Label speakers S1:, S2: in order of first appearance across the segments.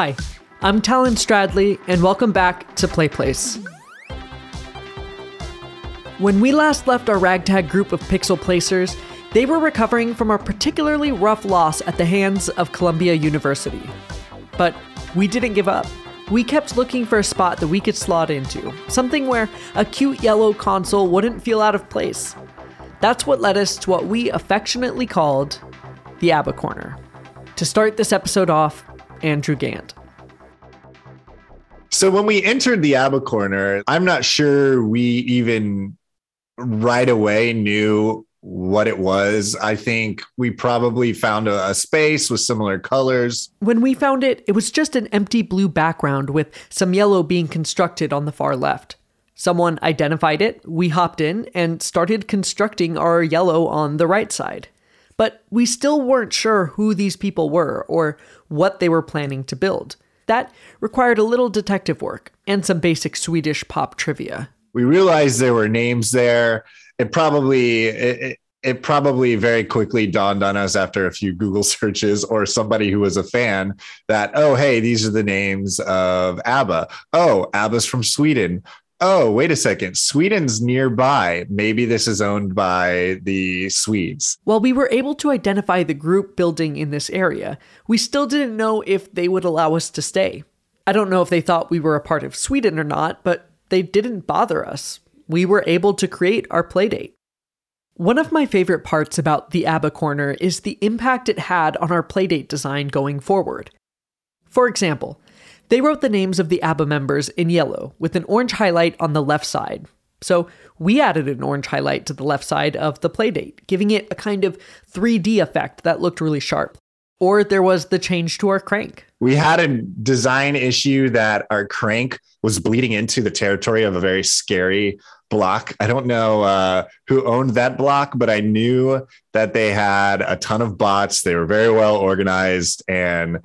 S1: Hi, I'm Talon Stradley, and welcome back to Play Place. When we last left our ragtag group of pixel placers, they were recovering from a particularly rough loss at the hands of Columbia University. But we didn't give up. We kept looking for a spot that we could slot into, something where a cute yellow console wouldn't feel out of place. That's what led us to what we affectionately called the ABBA Corner. To start this episode off, Andrew Gant.
S2: So when we entered the ABBA corner, I'm not sure we even right away knew what it was. I think we probably found a, a, space with similar colors.
S1: When we found it, it was just an empty blue background with some yellow being constructed on the far left. Someone identified it, we hopped in, and started constructing our yellow on the right side. But we still weren't sure who these people were or what they were planning to build. That required a little detective work and some basic Swedish pop trivia.
S2: We realized there were names there. It probably it, it probably very quickly dawned on us after a few Google searches or somebody who was a fan that, oh, hey, these are the names of ABBA. Oh, ABBA's from Sweden oh, wait a second, Sweden's nearby. Maybe this is owned by the Swedes.
S1: While we were able to identify the group building in this area, we still didn't know if they would allow us to stay. I don't know if they thought we were a part of Sweden or not, but they didn't bother us. We were able to create our playdate. One of my favorite parts about the ABBA Corner is the impact it had on our playdate design going forward. For example, they wrote the names of the ABBA members in yellow with an orange highlight on the left side. So we added an orange highlight to the left side of the playdate, giving it a kind of 3D effect that looked really sharp. Or there was the change to our crank.
S2: We had a design issue that our crank was bleeding into the territory of a very scary block. I don't know uh, who owned that block, but I knew that they had a ton of bots. They were very well organized and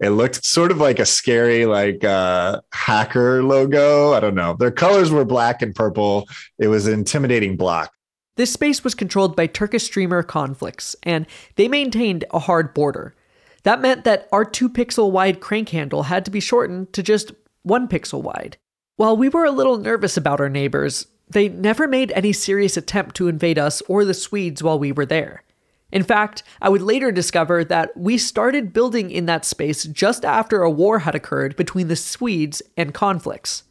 S2: it looked sort of like a scary like uh, hacker logo. I don't know. Their colors were black and purple. It was an intimidating block.
S1: This space was controlled by Turkish streamer Conflix, and they maintained a hard border. That meant that our 2 pixel wide crank handle had to be shortened to just 1 pixel wide. While we were a little nervous about our neighbors, they never made any serious attempt to invade us or the Swedes while we were there. In fact, I would later discover that we started building in that space just after a war had occurred between the Swedes and Conflix.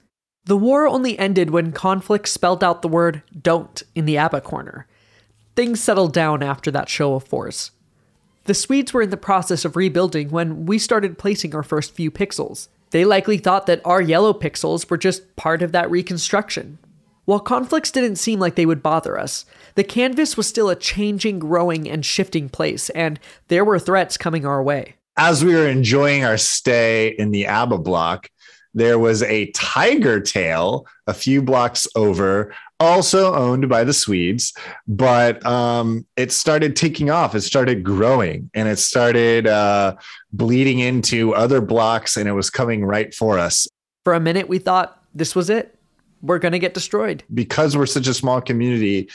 S1: The war only ended when Conflix spelled out the word don't in the ABBA corner. Things settled down after that show of force. The Swedes were in the process of rebuilding when we started placing our first few pixels. They likely thought that our yellow pixels were just part of that reconstruction, while Conflix didn't seem like they would bother us, the canvas was still a changing, growing, and shifting place, and there were threats coming our way.
S2: As we were enjoying our stay in the ABBA block, there was a tiger tail a few blocks over, also owned by the Swedes, but um, it started taking off. It started growing and it started uh, bleeding into other blocks, and it was coming right for us.
S1: For a minute, we thought this was it we're going to get destroyed.
S2: Because we're such a small community,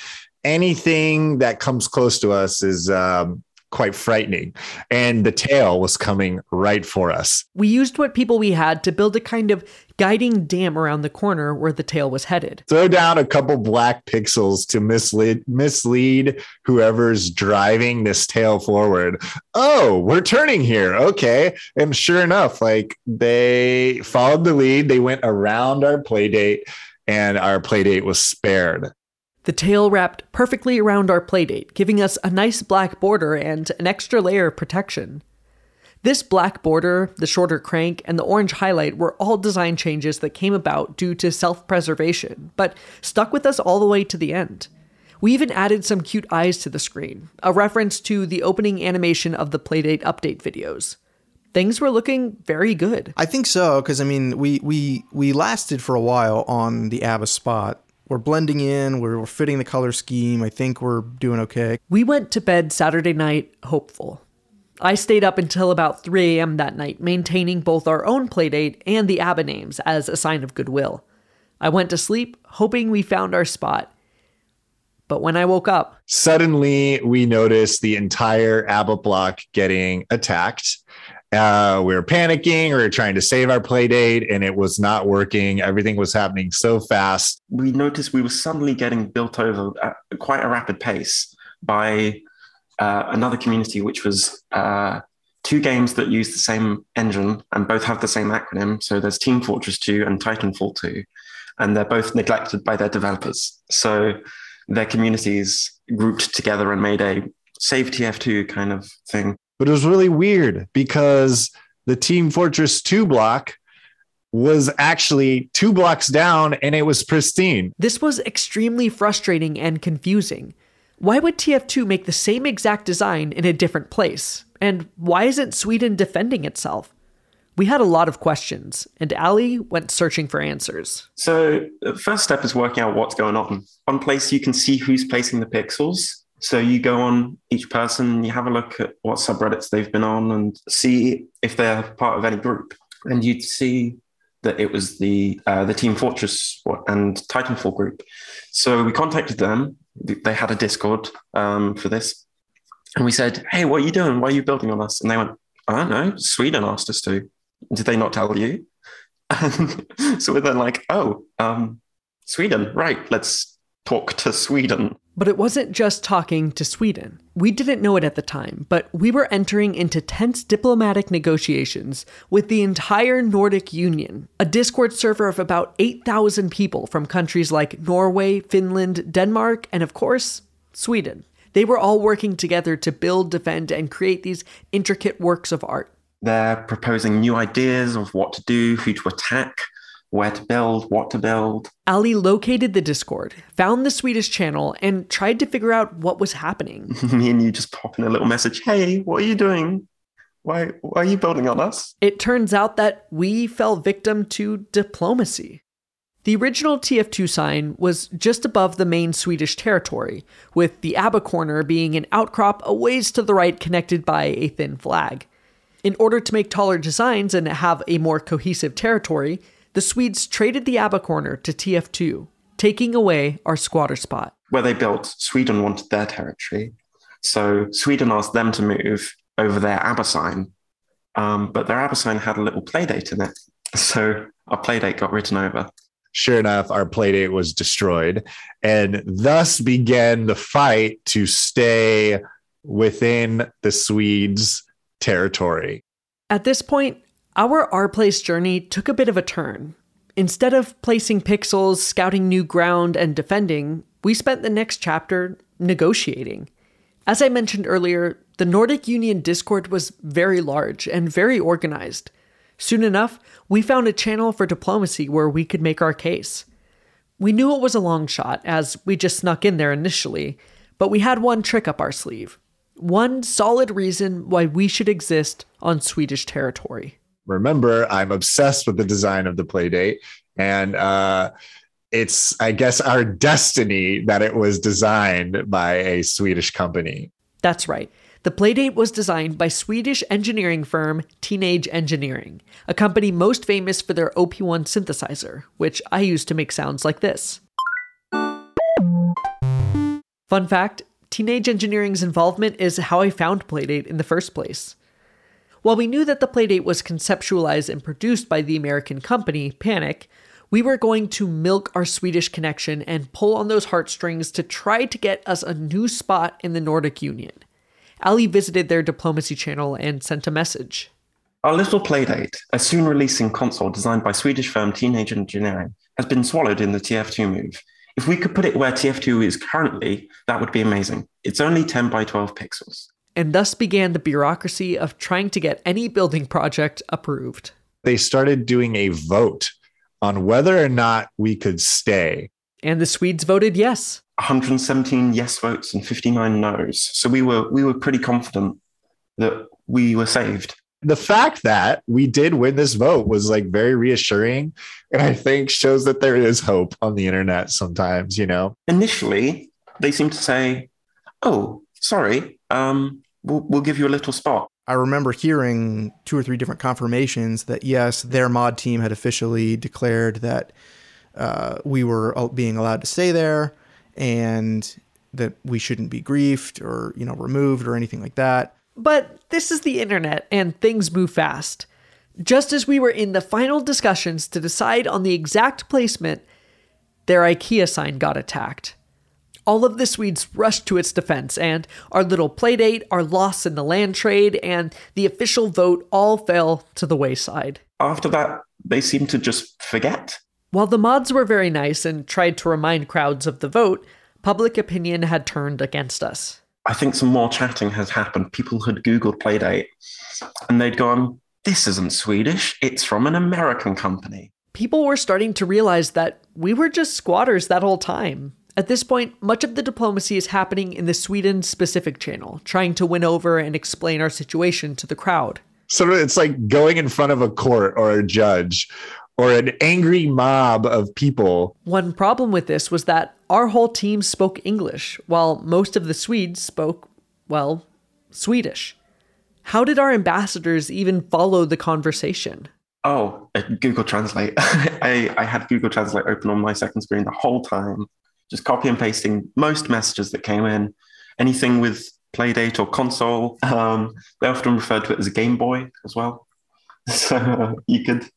S2: anything that comes close to us is um, quite frightening. And the tail was coming right for us.
S1: We used what people we had to build a kind of guiding dam around the corner where the tail was headed.
S2: Throw down a couple black pixels to mislead mislead whoever's driving this tail forward. Oh, we're turning here. Okay. And sure enough, like they followed the lead. They went around our play date and our playdate was spared.
S1: The tail wrapped perfectly around our playdate, giving us a nice black border and an extra layer of protection. This black border, the shorter crank, and the orange highlight were all design changes that came about due to self preservation, but stuck with us all the way to the end. We even added some cute eyes to the screen, a reference to the opening animation of the Playdate update videos things were looking very good.
S3: I think so because I mean we we we lasted for a while on the ABBA spot. We're blending in. We're, we're fitting the color scheme. I think we're doing okay.
S1: We went to bed Saturday night hopeful. I stayed up until about 3 a.m. that night, maintaining both our own playdate and the ABBA names as a sign of goodwill. I went to sleep, hoping we found our spot. But when I woke up,
S2: suddenly we noticed the entire ABBA block getting attacked Uh, we were panicking. We were trying to save our play date, and it was not working. Everything was happening so fast.
S4: We noticed we were suddenly getting built over at quite a rapid pace by uh, another community, which was uh, two games that use the same engine and both have the same acronym. So there's Team Fortress 2 and Titanfall 2, and they're both neglected by their developers. So their communities grouped together and made a save TF2 kind of thing.
S2: But it was really weird because the Team Fortress 2 block was actually two blocks down and it was pristine.
S1: This was extremely frustrating and confusing. Why would TF2 make the same exact design in a different place? And why isn't Sweden defending itself? We had a lot of questions, and Ali went searching for answers.
S4: So, the first step is working out what's going on. On place, you can see who's placing the pixels. So, you go on each person, you have a look at what subreddits they've been on, and see if they're part of any group. And you'd see that it was the uh, the Team Fortress and Titanfall group. So we contacted them. They had a Discord um, for this, and we said, "Hey, what are you doing? Why are you building on us?" And they went, "I don't know. Sweden asked us to. Did they not tell you?" So we're then like, "Oh, um, Sweden, right? Let's talk to Sweden."
S1: But it wasn't just talking to Sweden. We didn't know it at the time, but we were entering into tense diplomatic negotiations with the entire Nordic Union, a Discord server of about 8,000 people from countries like Norway, Finland, Denmark, and of course, Sweden. They were all working together to build, defend, and create these intricate works of art.
S4: They're proposing new ideas of what to do, who to attack, where to build, what to build.
S1: Ali located the Discord, found the Swedish channel, and tried to figure out what was happening.
S4: Me and you just pop in a little message Hey, what are you doing? Why, why are you building on us?
S1: It turns out that we fell victim to diplomacy. The original TF2 sign was just above the main Swedish territory, with the ABBA corner being an outcrop a ways to the right connected by a thin flag. In order to make taller designs and have a more cohesive territory, the Swedes traded the ABBA corner to TF2, taking away our squatter spot.
S4: Where they built, Sweden wanted their territory. So Sweden asked them to move over their ABBA sign, um, but their ABBA sign had a little playdate in it. So our playdate got written over.
S2: Sure enough, our playdate was destroyed, and thus began the fight to stay within the Swedes' territory.
S1: At this point, our R Place journey took a bit of a turn. Instead of placing pixels, scouting new ground, and defending, we spent the next chapter negotiating. As I mentioned earlier, the Nordic Union Discord was very large and very organized. Soon enough, we found a channel for diplomacy where we could make our case. We knew it was a long shot, as we just snuck in there initially, but we had one trick up our sleeve. One solid reason why we should exist on Swedish territory
S2: remember i'm obsessed with the design of the playdate and uh, it's i guess our destiny that it was designed by a swedish company.
S1: That's right. The playdate was designed by swedish engineering firm teenage engineering a company most famous for their op1 synthesizer which i use to make sounds like this. Fun fact teenage engineering's involvement is how i found playdate in the first place while we knew that the Playdate was conceptualized and produced by the American company, Panic, we were going to milk our Swedish connection and pull on those heartstrings to try to get us a new spot in the Nordic Union. Ali visited their diplomacy channel and sent a message.
S4: Our little Playdate, a soon releasing console designed by Swedish firm Teenage Engineering, has been swallowed in the TF2 move. If we could put it where TF2 is currently, that would be amazing. It's only 10 by 12 pixels
S1: and thus began the bureaucracy of trying to get any building project approved.
S2: They started doing a vote on whether or not we could stay.
S1: And the Swedes voted yes.
S4: 117 yes votes and 59 no's. So we were we were pretty confident that we were saved.
S2: The fact that we did win this vote was like very reassuring and I think shows that there is hope on the internet sometimes, you know.
S4: Initially, they seemed to say, "Oh, sorry, um, we'll, we'll give you a little spot.
S3: I remember hearing two or three different confirmations that yes, their mod team had officially declared that uh, we were being allowed to stay there and that we shouldn't be griefed or you know removed or anything like that.
S1: But this is the internet, and things move fast. Just as we were in the final discussions to decide on the exact placement, their IKEA sign got attacked. All of the Swedes rushed to its defense, and our little playdate, our loss in the land trade, and the official vote all fell to the wayside.
S4: After that, they seemed to just forget.
S1: While the mods were very nice and tried to remind crowds of the vote, public opinion had turned against us.
S4: I think some more chatting has happened. People had Googled Playdate and they'd gone, This isn't Swedish, it's from an American company.
S1: People were starting to realize that we were just squatters that whole time. At this point, much of the diplomacy is happening in the Sweden specific channel, trying to win over and explain our situation to the crowd.
S2: So it's like going in front of a court or a judge or an angry mob of people.
S1: One problem with this was that our whole team spoke English, while most of the Swedes spoke, well, Swedish. How did our ambassadors even follow the conversation?
S4: Oh, uh, Google Translate. I, I had Google Translate open on my second screen the whole time, just copy and pasting most messages that came in. Anything with Playdate or console, um, they often referred to it as a Game Boy as well. So you could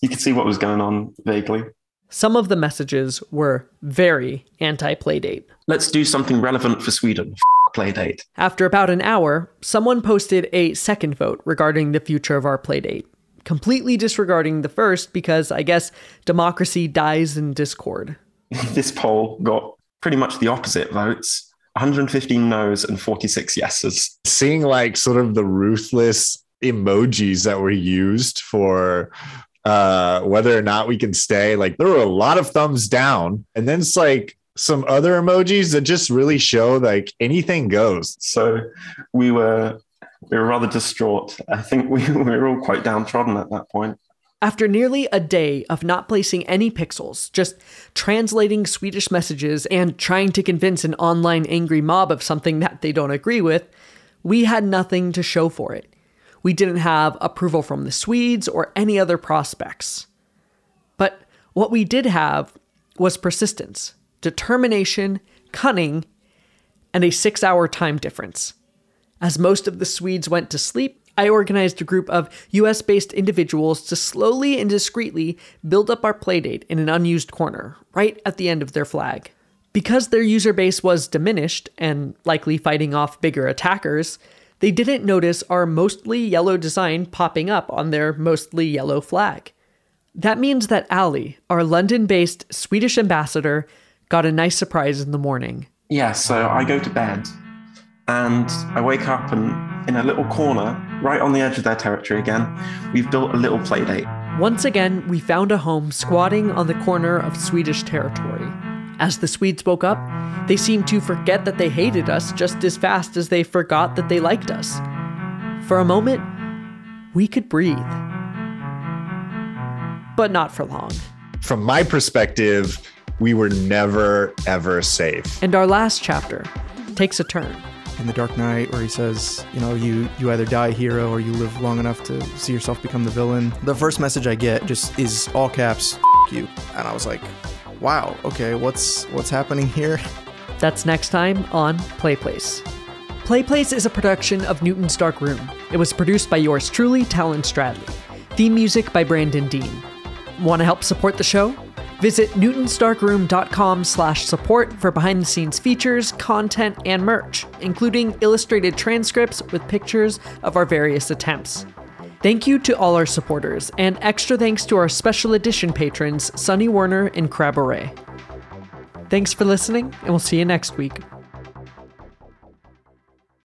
S4: you could see what was going on vaguely.
S1: Some of the messages were very anti Playdate.
S4: Let's do something relevant for Sweden. F- Playdate.
S1: After about an hour, someone posted a second vote regarding the future of our Playdate, completely disregarding the first because I guess democracy dies in discord.
S4: this poll got pretty much the opposite votes 115 no's and 46 yeses.
S2: Seeing like sort of the ruthless emojis that were used for uh, whether or not we can stay. Like there were a lot of thumbs down, and then it's like some other emojis that just really show like anything goes.
S4: So we were we were rather distraught. I think we, we were all quite downtrodden at that point.
S1: After nearly a day of not placing any pixels, just translating Swedish messages and trying to convince an online angry mob of something that they don't agree with, we had nothing to show for it. We didn't have approval from the Swedes or any other prospects. But what we did have was persistence, determination, cunning, and a six hour time difference. As most of the Swedes went to sleep, I organized a group of US based individuals to slowly and discreetly build up our playdate in an unused corner, right at the end of their flag. Because their user base was diminished and likely fighting off bigger attackers, they didn't notice our mostly yellow design popping up on their mostly yellow flag. That means that Ali, our London based Swedish ambassador, got a nice surprise in the morning.
S4: Yeah, so I go to bed and I wake up and in a little corner, right on the edge of their territory again, we've built a little playdate.
S1: Once again, we found a home squatting on the corner of Swedish territory. As the Swedes woke up, they seemed to forget that they hated us just as fast as they forgot that they liked us. For a moment, we could breathe. But not for long.
S2: From my perspective, we were never, ever safe.
S1: And our last chapter takes a turn.
S3: In The Dark Knight, where he says, you know, you, you either die a hero or you live long enough to see yourself become the villain. The first message I get just is all caps, you. And I was like, wow, okay, what's what's happening here?
S1: That's next time on Play Place. Play Place is a production of Newton's Dark Room. It was produced by yours truly, Talon Stradley. Theme music by Brandon Dean. Want to help support the show? Visit newtonsdarkroom.com slash support for behind-the-scenes features, content, and merch, including illustrated transcripts with pictures of our various attempts. Thank you to all our supporters, and extra thanks to our special edition patrons, Sunny Werner and Crabaret. Thanks for listening, and we'll see you next week.